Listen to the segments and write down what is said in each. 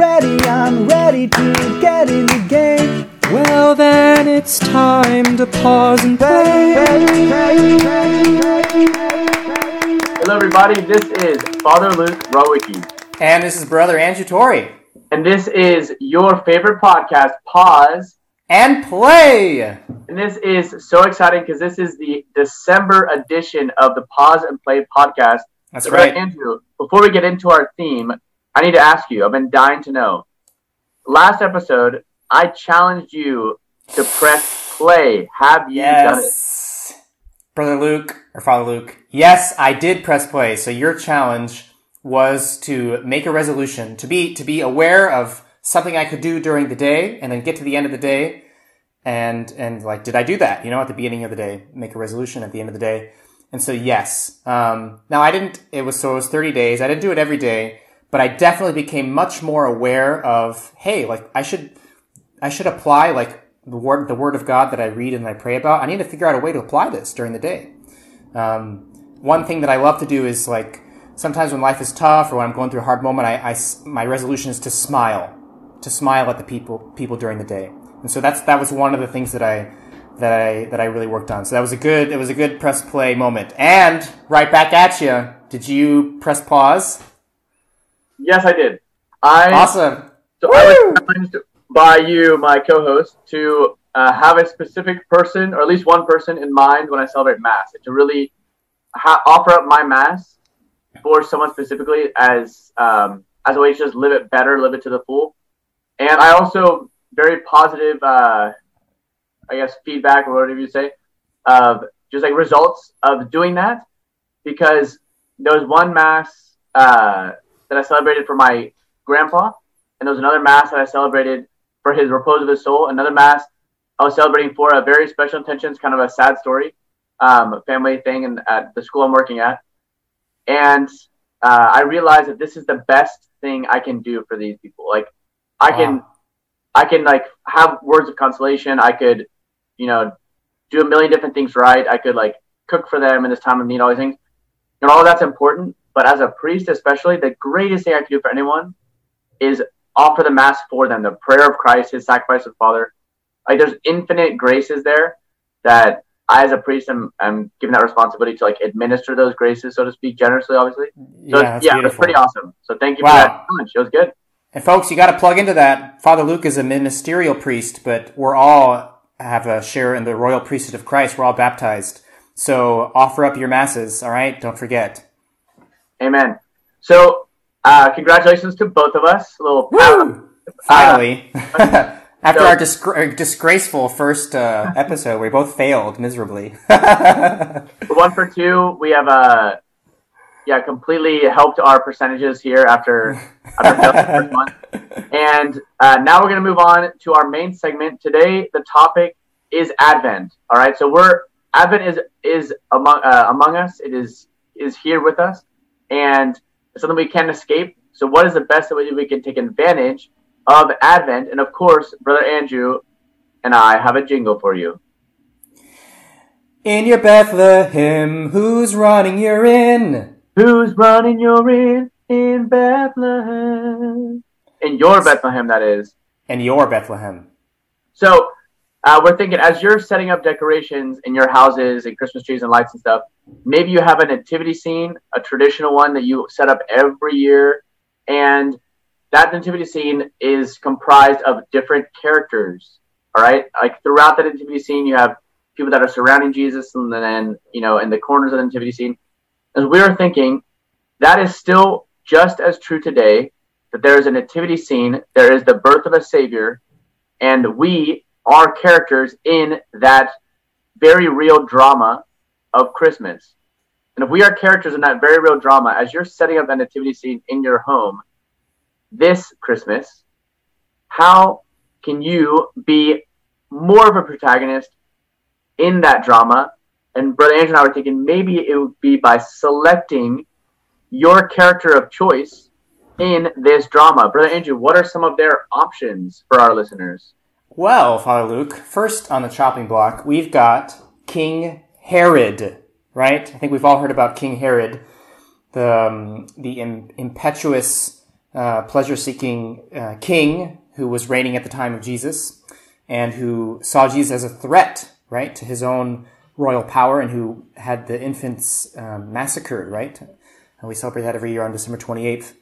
ready, I'm ready to get in the game. Well, then it's time to pause and play. Hello, everybody. This is Father Luke Rowicki, And this is brother Andrew Torrey. and this is your favorite podcast, Pause. And play! And this is so exciting because this is the December edition of the Pause and Play podcast. That's So, right. Andrew, before we get into our theme, I need to ask you. I've been dying to know. Last episode, I challenged you to press play. Have you done it? Yes. Brother Luke, or Father Luke. Yes, I did press play. So your challenge was to make a resolution, to be, to be aware of something I could do during the day and then get to the end of the day and, and like, did I do that? You know, at the beginning of the day, make a resolution at the end of the day. And so yes. Um, now I didn't, it was, so it was 30 days. I didn't do it every day, but I definitely became much more aware of, hey, like I should, I should apply like the word, the word of God that I read and I pray about. I need to figure out a way to apply this during the day. Um, one thing that I love to do is like sometimes when life is tough or when I'm going through a hard moment, I, I my resolution is to smile, to smile at the people people during the day. And so that's that was one of the things that I that I that I really worked on. So that was a good it was a good press play moment. And right back at you. Did you press pause? Yes, I did. I Awesome. So I was challenged by you, my co-host, to uh, have a specific person, or at least one person, in mind when I celebrate Mass, and to really ha- offer up my Mass for someone specifically as um, as a way to just live it better, live it to the full. And I also very positive, uh, I guess, feedback or whatever you say, of just like results of doing that, because there was one Mass uh, that I celebrated for my grandpa and there was another mass that I celebrated for his repose of his soul. Another mass I was celebrating for a very special intentions, kind of a sad story, um, a family thing, and at the school I'm working at. And uh, I realized that this is the best thing I can do for these people. Like, I can, I can like have words of consolation. I could, you know, do a million different things right. I could like cook for them in this time of need, all these things, and all of that's important. But as a priest, especially, the greatest thing I can do for anyone is offer the mass for them, the prayer of Christ, his sacrifice of Father. Like there's infinite graces there that I as a priest am, am given that responsibility to like administer those graces, so to speak, generously, obviously. So Yeah, yeah, it was pretty awesome. So thank you Wow. for that challenge. It was good. And folks, you got to plug into that. Father Luke is a ministerial priest, but we're all have a share in the royal priesthood of Christ. We're all baptized. So offer up your masses. All right. Don't forget. Amen. So uh, congratulations to both of us. A little Woo! Finally. After So- our disgra- disgraceful first uh, episode, we both failed miserably. one for two. We have uh, yeah, completely helped our percentages here after after the first one. And uh, now we're going to move on to our main segment. Today, the topic is Advent. All right, so we're Advent is is among uh, among us. It is is here with us, and something we can't escape. So, what is the best way we can take advantage of Advent? And of course, brother Andrew and I have a jingle for you. in your Bethlehem, who's running your inn? Who's running your inn in Bethlehem? In your Bethlehem, that is. In your Bethlehem. So uh, we're thinking as you're setting up decorations in your houses and Christmas trees and lights and stuff, maybe you have a nativity scene, a traditional one that you set up every year, and that nativity scene is comprised of different characters. All right, like throughout the nativity scene, you have people that are surrounding Jesus, and then you know in the corners of the nativity scene. As we were thinking, that is still just as true today. That there is a nativity scene, there is the birth of a savior, and we are characters in that very real drama of Christmas. And if we are characters in that very real drama, as you're setting up that nativity scene in your home this Christmas, how can you be more of a protagonist in that drama? And Brother Andrew and I were thinking maybe it would be by selecting your character of choice in this drama. Brother Andrew, what are some of their options for our listeners? Well, Father Luke, first on the chopping block, we've got King Herod, right? I think we've all heard about King Herod, the um, the im- impetuous uh, pleasure-seeking uh, king who was reigning at the time of Jesus and who saw Jesus as a threat, right, to his own royal power and who had the infants um, massacred, right? And we celebrate that every year on December 28th.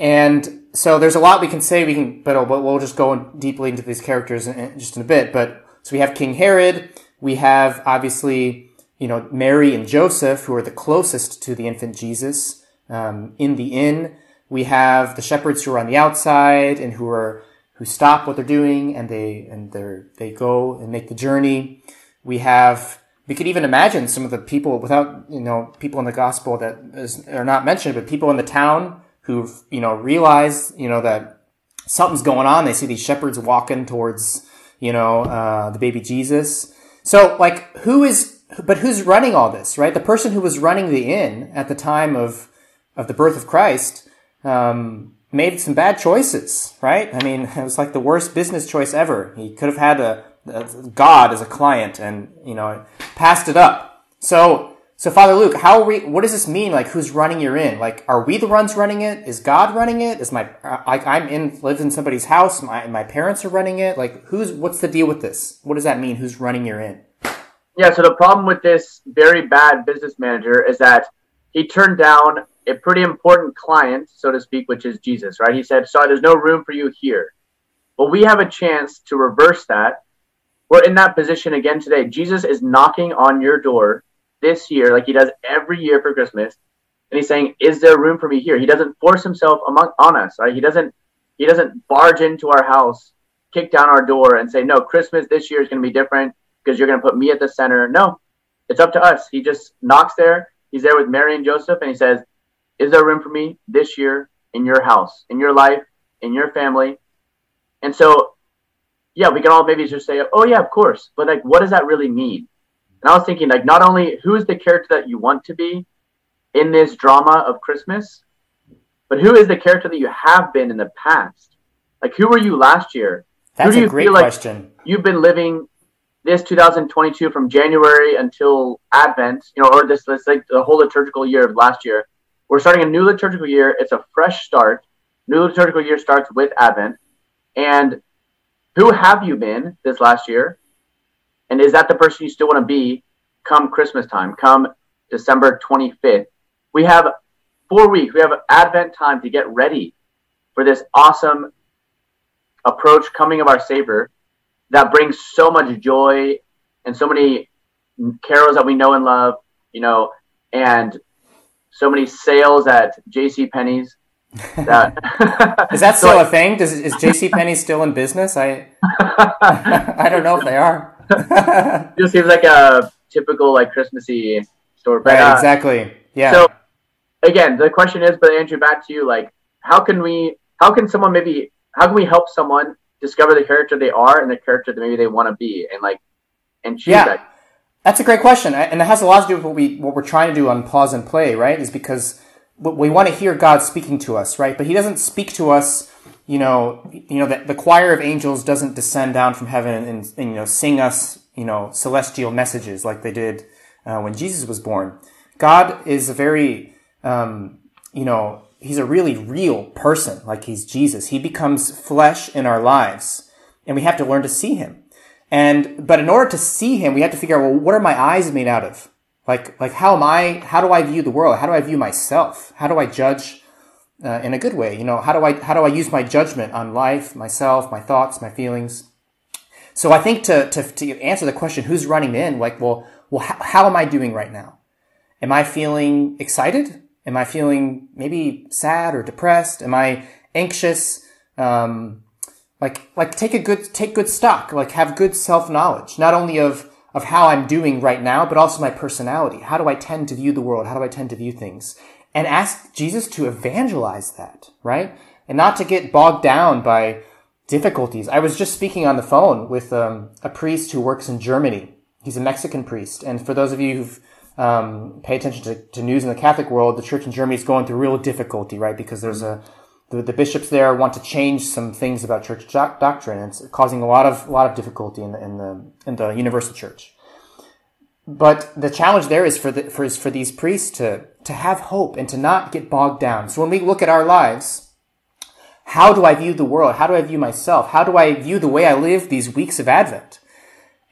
And so there's a lot we can say. We can, but we'll just go deeply into these characters in, in, just in a bit. But so we have King Herod. We have obviously, you know, Mary and Joseph, who are the closest to the infant Jesus um, in the inn. We have the shepherds who are on the outside and who are who stop what they're doing and they and they they go and make the journey. We have we could even imagine some of the people without you know people in the gospel that is, are not mentioned, but people in the town who've, you know, realized, you know, that something's going on. They see these shepherds walking towards, you know, uh, the baby Jesus. So, like, who is, but who's running all this, right? The person who was running the inn at the time of, of the birth of Christ, um, made some bad choices, right? I mean, it was like the worst business choice ever. He could have had a, a God as a client and, you know, passed it up. So, so Father Luke, how are we, what does this mean? Like who's running your inn? Like, are we the ones running it? Is God running it? Is my, like I'm in, live in somebody's house. My, my parents are running it. Like who's, what's the deal with this? What does that mean? Who's running your inn? Yeah. So the problem with this very bad business manager is that he turned down a pretty important client, so to speak, which is Jesus, right? He said, sorry, there's no room for you here. Well, we have a chance to reverse that. We're in that position again today. Jesus is knocking on your door this year, like he does every year for Christmas, and he's saying, "Is there room for me here?" He doesn't force himself among on us. Right? He doesn't he doesn't barge into our house, kick down our door, and say, "No, Christmas this year is going to be different because you're going to put me at the center." No, it's up to us. He just knocks there. He's there with Mary and Joseph, and he says, "Is there room for me this year in your house, in your life, in your family?" And so, yeah, we can all maybe just say, "Oh yeah, of course," but like, what does that really mean? And I was thinking, like, not only who is the character that you want to be in this drama of Christmas, but who is the character that you have been in the past? Like, who were you last year? That's who do you a great feel like question. You've been living this 2022 from January until Advent, you know, or this, this like the whole liturgical year of last year. We're starting a new liturgical year. It's a fresh start. New liturgical year starts with Advent. And who have you been this last year? And is that the person you still want to be come Christmas time, come December 25th? We have four weeks. We have Advent time to get ready for this awesome approach coming of our Savior that brings so much joy and so many carols that we know and love, you know, and so many sales at J.C. Penney's. That is that still so, a thing? Does is J.C. Penney still in business? I I don't know if they are. just seems like a typical like Christmassy store. But, right, uh, exactly. Yeah. So again, the question is, but Andrew, back to you. Like, how can we? How can someone maybe? How can we help someone discover the character they are and the character that maybe they want to be, and like, and choose yeah. that? That's a great question, and it has a lot to do with what we what we're trying to do on pause and play, right? Is because we want to hear God speaking to us, right? But He doesn't speak to us you know, you know that the choir of angels doesn't descend down from heaven and, and, you know sing us, you know, celestial messages like they did uh, when Jesus was born. God is a very, um, you know, he's a really real person, like he's Jesus. He becomes flesh in our lives, and we have to learn to see him. And but in order to see him, we have to figure out well, what are my eyes made out of? Like like how am I? How do I view the world? How do I view myself? How do I judge? Uh, in a good way. You know, how do I how do I use my judgment on life, myself, my thoughts, my feelings? So I think to to, to answer the question, who's running in? Like, well, well, how, how am I doing right now? Am I feeling excited? Am I feeling maybe sad or depressed? Am I anxious? Um, like like take a good take good stock. Like have good self knowledge, not only of of how I'm doing right now, but also my personality. How do I tend to view the world? How do I tend to view things? And ask Jesus to evangelize that, right? And not to get bogged down by difficulties. I was just speaking on the phone with um, a priest who works in Germany. He's a Mexican priest. And for those of you who've um, pay attention to, to, news in the Catholic world, the church in Germany is going through real difficulty, right? Because there's a the, the bishops there want to change some things about church doc- doctrine. It's causing a lot of a lot of difficulty in the in the in the universal church. But the challenge there is for the, for, is for these priests to, to have hope and to not get bogged down. So when we look at our lives, How do I view the world? How do I view myself? How do I view the way I live these weeks of Advent?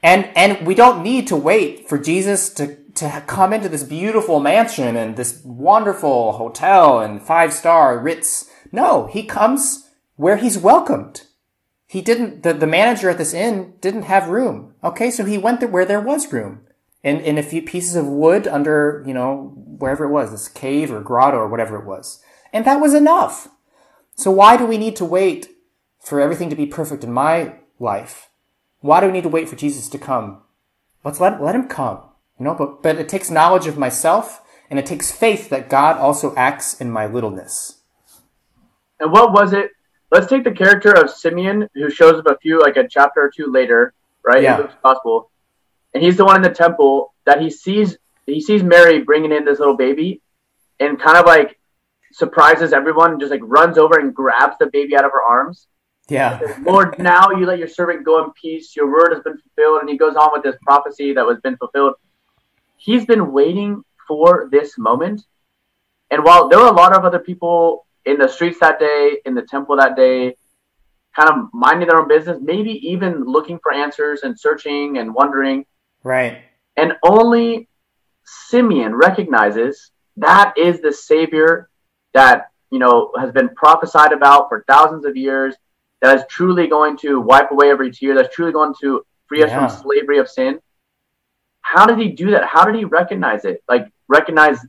And, and we don't need to wait for Jesus to, to come into this beautiful mansion and this wonderful hotel and five star Ritz. No, he comes where he's welcomed. He didn't, the, the manager at this inn didn't have room. Okay, so he went there where there was room. In, in a few pieces of wood under, you know, wherever it was, this cave or grotto or whatever it was. And that was enough. So why do we need to wait for everything to be perfect in my life? Why do we need to wait for Jesus to come? Let's let, let him come. You know, but, but it takes knowledge of myself and it takes faith that God also acts in my littleness. And what was it? Let's take the character of Simeon, who shows up a few, like a chapter or two later, right? Yeah. In Luke's gospel. And he's the one in the temple that he sees, he sees Mary bringing in this little baby and kind of like surprises everyone and just like runs over and grabs the baby out of her arms. Yeah. Lord, now you let your servant go in peace. Your word has been fulfilled. And he goes on with this prophecy that was been fulfilled. He's been waiting for this moment. And while there were a lot of other people in the streets that day, in the temple that day, kind of minding their own business, maybe even looking for answers and searching and wondering, Right. and only Simeon recognizes that is the Savior that you know has been prophesied about for thousands of years. That is truly going to wipe away every tear. That's truly going to free us Yeah. from slavery of sin. How did he do that? How did he recognize it? Like recognize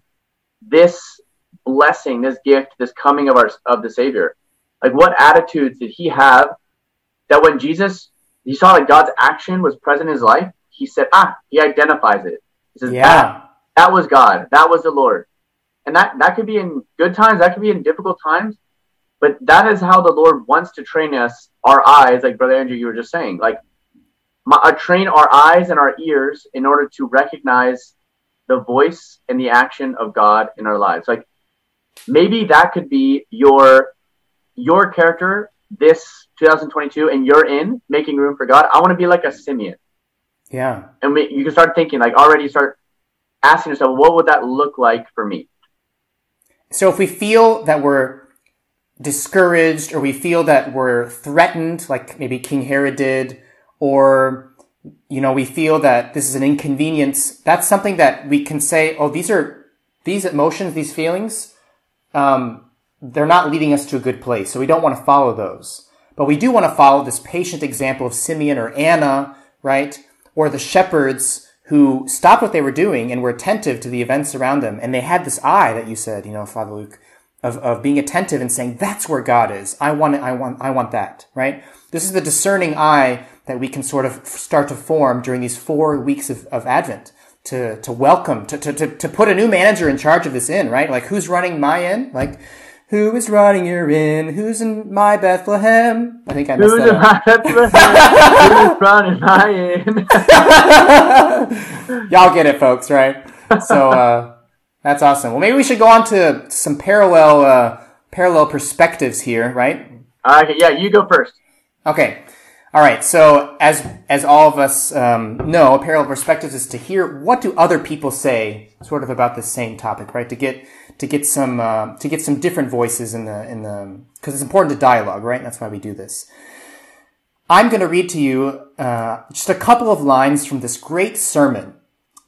this blessing, this gift, this coming of our of the Savior. Like what attitudes did he have that when Jesus he saw that God's action was present in his life, he said, ah, he identifies it. He says, that, Yeah. that was God. That was the Lord. And that, that could be in good times, that could be in difficult times. But that is how the Lord wants to train us, our eyes, like Brother Andrew, you were just saying. Like my, uh, train our eyes and our ears in order to recognize the voice and the action of God in our lives. Like maybe that could be your your character this 2022 and you're in making room for God. I want to be like a Simeon. Yeah. And we, you can start thinking like already start asking yourself, what would that look like for me? So if we feel that we're discouraged or we feel that we're threatened, like maybe King Herod did, or, you know, we feel that this is an inconvenience, that's something that we can say, oh, these are, these emotions, these feelings, um, they're not leading us to a good place. So we don't want to follow those. But we do want to follow this patient example of Simeon or Anna, right? Or the shepherds who stopped what they were doing and were attentive to the events around them. And they had this eye that you said, you know, Father Luke, of, of being attentive and saying, that's where God is. I want it. I want, I want that, right? This is the discerning eye that we can sort of start to form during these four weeks of, of Advent to, to welcome, to, to, to, to put a new manager in charge of this inn, right? Like who's running my inn? Like, who is your inn? Who's in my Bethlehem? I think I messed Who's that up. Who's running my inn? Y'all get it, folks, right? So uh, that's awesome. Well, maybe we should go on to some parallel uh, parallel perspectives here, right? okay, yeah, you go first. Okay. All right. So as as all of us um, know, parallel perspectives is to hear what do other people say, sort of about the same topic, right? To get to get some uh, to get some different voices in the in the because it's important to dialogue, right? That's why we do this. I'm going to read to you uh, just a couple of lines from this great sermon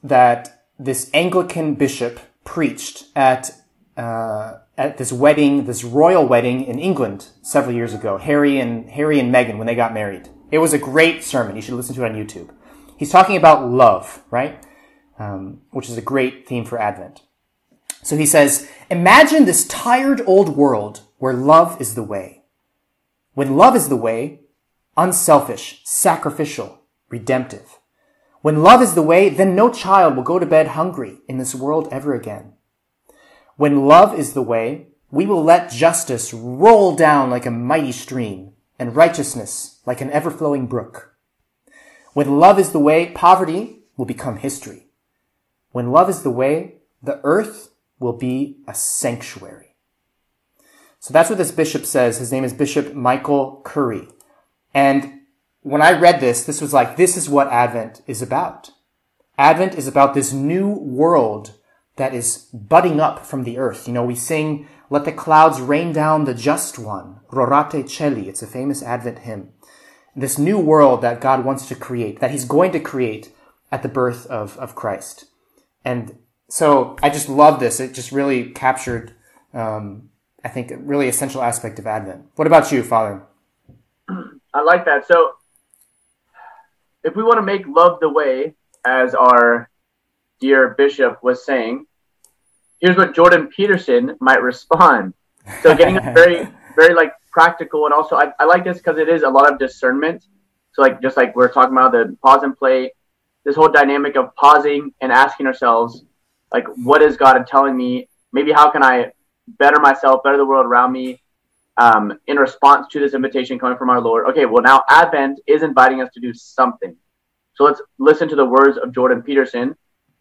that this Anglican bishop preached at uh, at this wedding, this royal wedding in England several years ago. Harry and Harry and Meghan when they got married. It was a great sermon. You should listen to it on YouTube. He's talking about love, right? Um, which is a great theme for Advent. So he says, Imagine this tired old world where love is the way. When love is the way, unselfish, sacrificial, redemptive. When love is the way, then no child will go to bed hungry in this world ever again. When love is the way, we will let justice roll down like a mighty stream and righteousness like an ever-flowing brook. When love is the way, poverty will become history. When love is the way, the earth will be a sanctuary. So that's what this bishop says. His name is Bishop Michael Curry. And when I read this, this was like, this is what Advent is about. Advent is about this new world that is budding up from the earth. You know, we sing Let the clouds rain down the just one. Rorate Caeli. It's a famous Advent hymn. This new world that God wants to create, that he's going to create at the birth of, of Christ. And so I just love this. It just really captured, um, I think, a really essential aspect of Advent. What about you, Father? I like that. So, if we want to make love the way, as our dear bishop was saying, here's what Jordan Peterson might respond. So, getting very, very like practical, and also I, I like this because it is a lot of discernment. So, like just like we're talking about the pause and play, this whole dynamic of pausing and asking ourselves, like, what is God telling me? Maybe how can I better myself, better the world around me, um, in response to this invitation coming from our Lord. Okay, well, now Advent is inviting us to do something. So let's listen to the words of Jordan Peterson,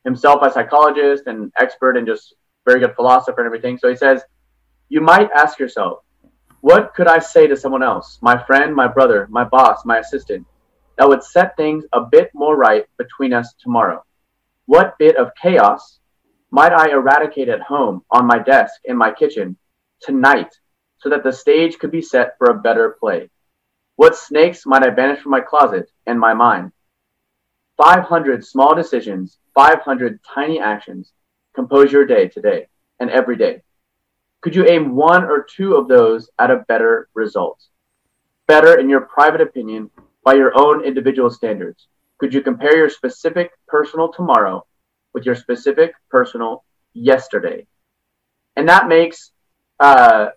himself a psychologist and expert and just very good philosopher and everything. So he says, You might ask yourself, what could I say to someone else, my friend, my brother, my boss, my assistant, that would set things a bit more right between us tomorrow? What bit of chaos might I eradicate at home, on my desk, in my kitchen, tonight, so that the stage could be set for a better play? What snakes might I banish from my closet and my mind? 500 small decisions, 500 tiny actions compose your day today and every day. Could you aim one or two of those at a better result? Better in your private opinion by your own individual standards? Could you compare your specific personal tomorrow with your specific personal yesterday? And that makes uh,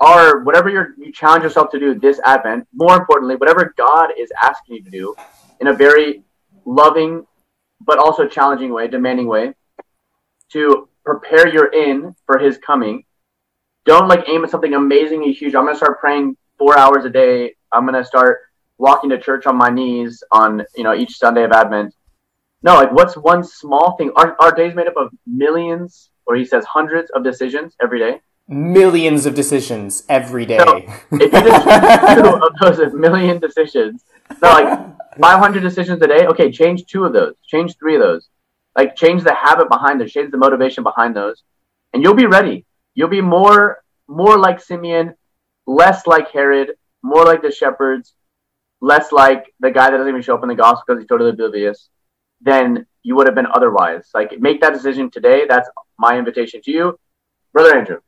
our whatever you challenge yourself to do this Advent, more importantly, whatever God is asking you to do inn a very loving but also challenging way, demanding way, to prepare your in for his coming. Don't like aim at something amazingly huge. I'm gonna start praying four hours a day. I'm gonna start walking to church on my knees on you know each Sunday of Advent. No, like what's one small thing? Our our day's made up of millions, or he says hundreds of decisions every day. Millions of decisions every day. So if you just two of those million decisions, no, like 500 decisions a day. Okay, change two of those. Change three of those. Like change the habit behind those. Change the motivation behind those, and you'll be ready. You'll be more more like Simeon, less like Herod, more like the shepherds, less like the guy that doesn't even show up in the gospel because he's totally oblivious, than you would have been otherwise. Like make that decision today. That's my invitation to you, brother Andrew.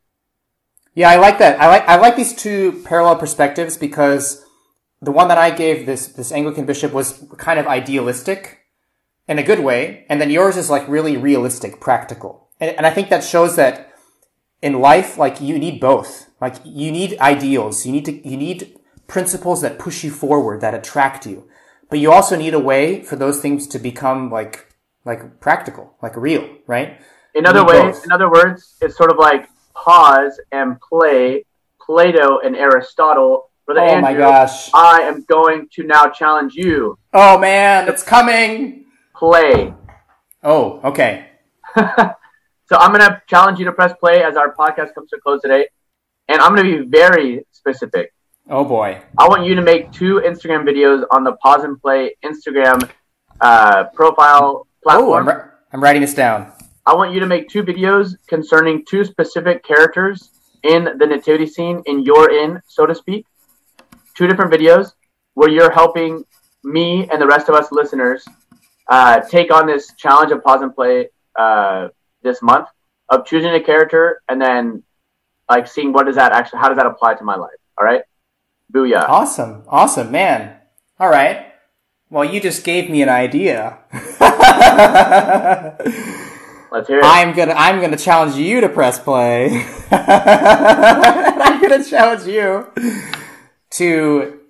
Yeah, I like that. I like I like these two parallel perspectives because the one that I gave this this Anglican bishop was kind of idealistic in a good way, and then yours is like really realistic, practical. And, and I think that shows that in life, like you need both. Like you need ideals, you need to you need principles that push you forward, that attract you, but you also need a way for those things to become like like practical, like real, right? In other ways, in other words, it's sort of like pause and play Plato and Aristotle Brother oh Andrew, my gosh. I am going to now challenge you. Oh man, it's coming. Play. Oh, okay. so I'm going to challenge you to press play as our podcast comes to a close today. And I'm going to be very specific. Oh boy. I want you to make two Instagram videos on the Pause and Play Instagram uh, profile platform. Oh, I'm, ri- I'm writing this down. I want you to make two videos concerning two specific characters in the nativity scene in your in, so to speak. Two different videos where you're helping me and the rest of us listeners uh, take on this challenge of pause and play uh, this month of choosing a character and then like seeing what does that actually how does that apply to my life. All right, booyah! Awesome. Awesome, man. All right. Well, you just gave me an idea. Let's hear it. I'm gonna I'm gonna challenge you to press play. I'm gonna challenge you to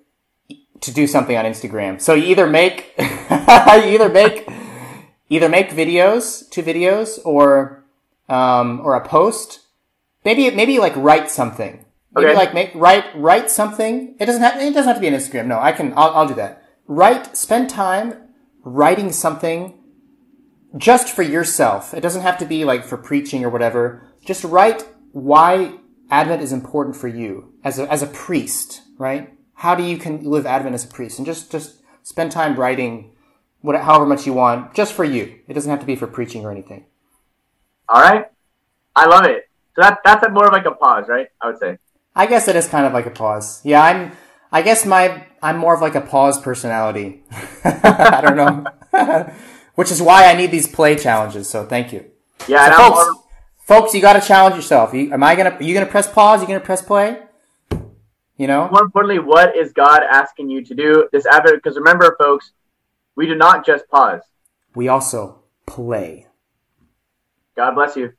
to do something on Instagram. So you either make you either make either make videos, two videos, or um, or a post. Maybe maybe like write something. Maybe Okay. like make write write something. It doesn't have it doesn't have to be an Instagram. No, I can I'll, I'll do that. Write spend time writing something just for yourself. It doesn't have to be like for preaching or whatever. Just write why Advent is important for you as a, as a priest, right? How do you can live Advent as a priest and just, just spend time writing what, however much you want just for you. It doesn't have to be for preaching or anything. All right, I love it. So that that's more of like a pause, right? I would say. I guess it is kind of like a pause. Yeah, I'm. I guess my I'm more of like a pause personality. I don't know, which is why I need these play challenges. So thank you. Yeah, So folks, more, folks, you got to challenge yourself. You, am I gonna? Are you gonna press pause? Are you gonna press play? You know. more importantly, what is God asking you to do? This Advent, because remember, folks, we do not just pause. We also play. God bless you.